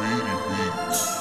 Baby Beats.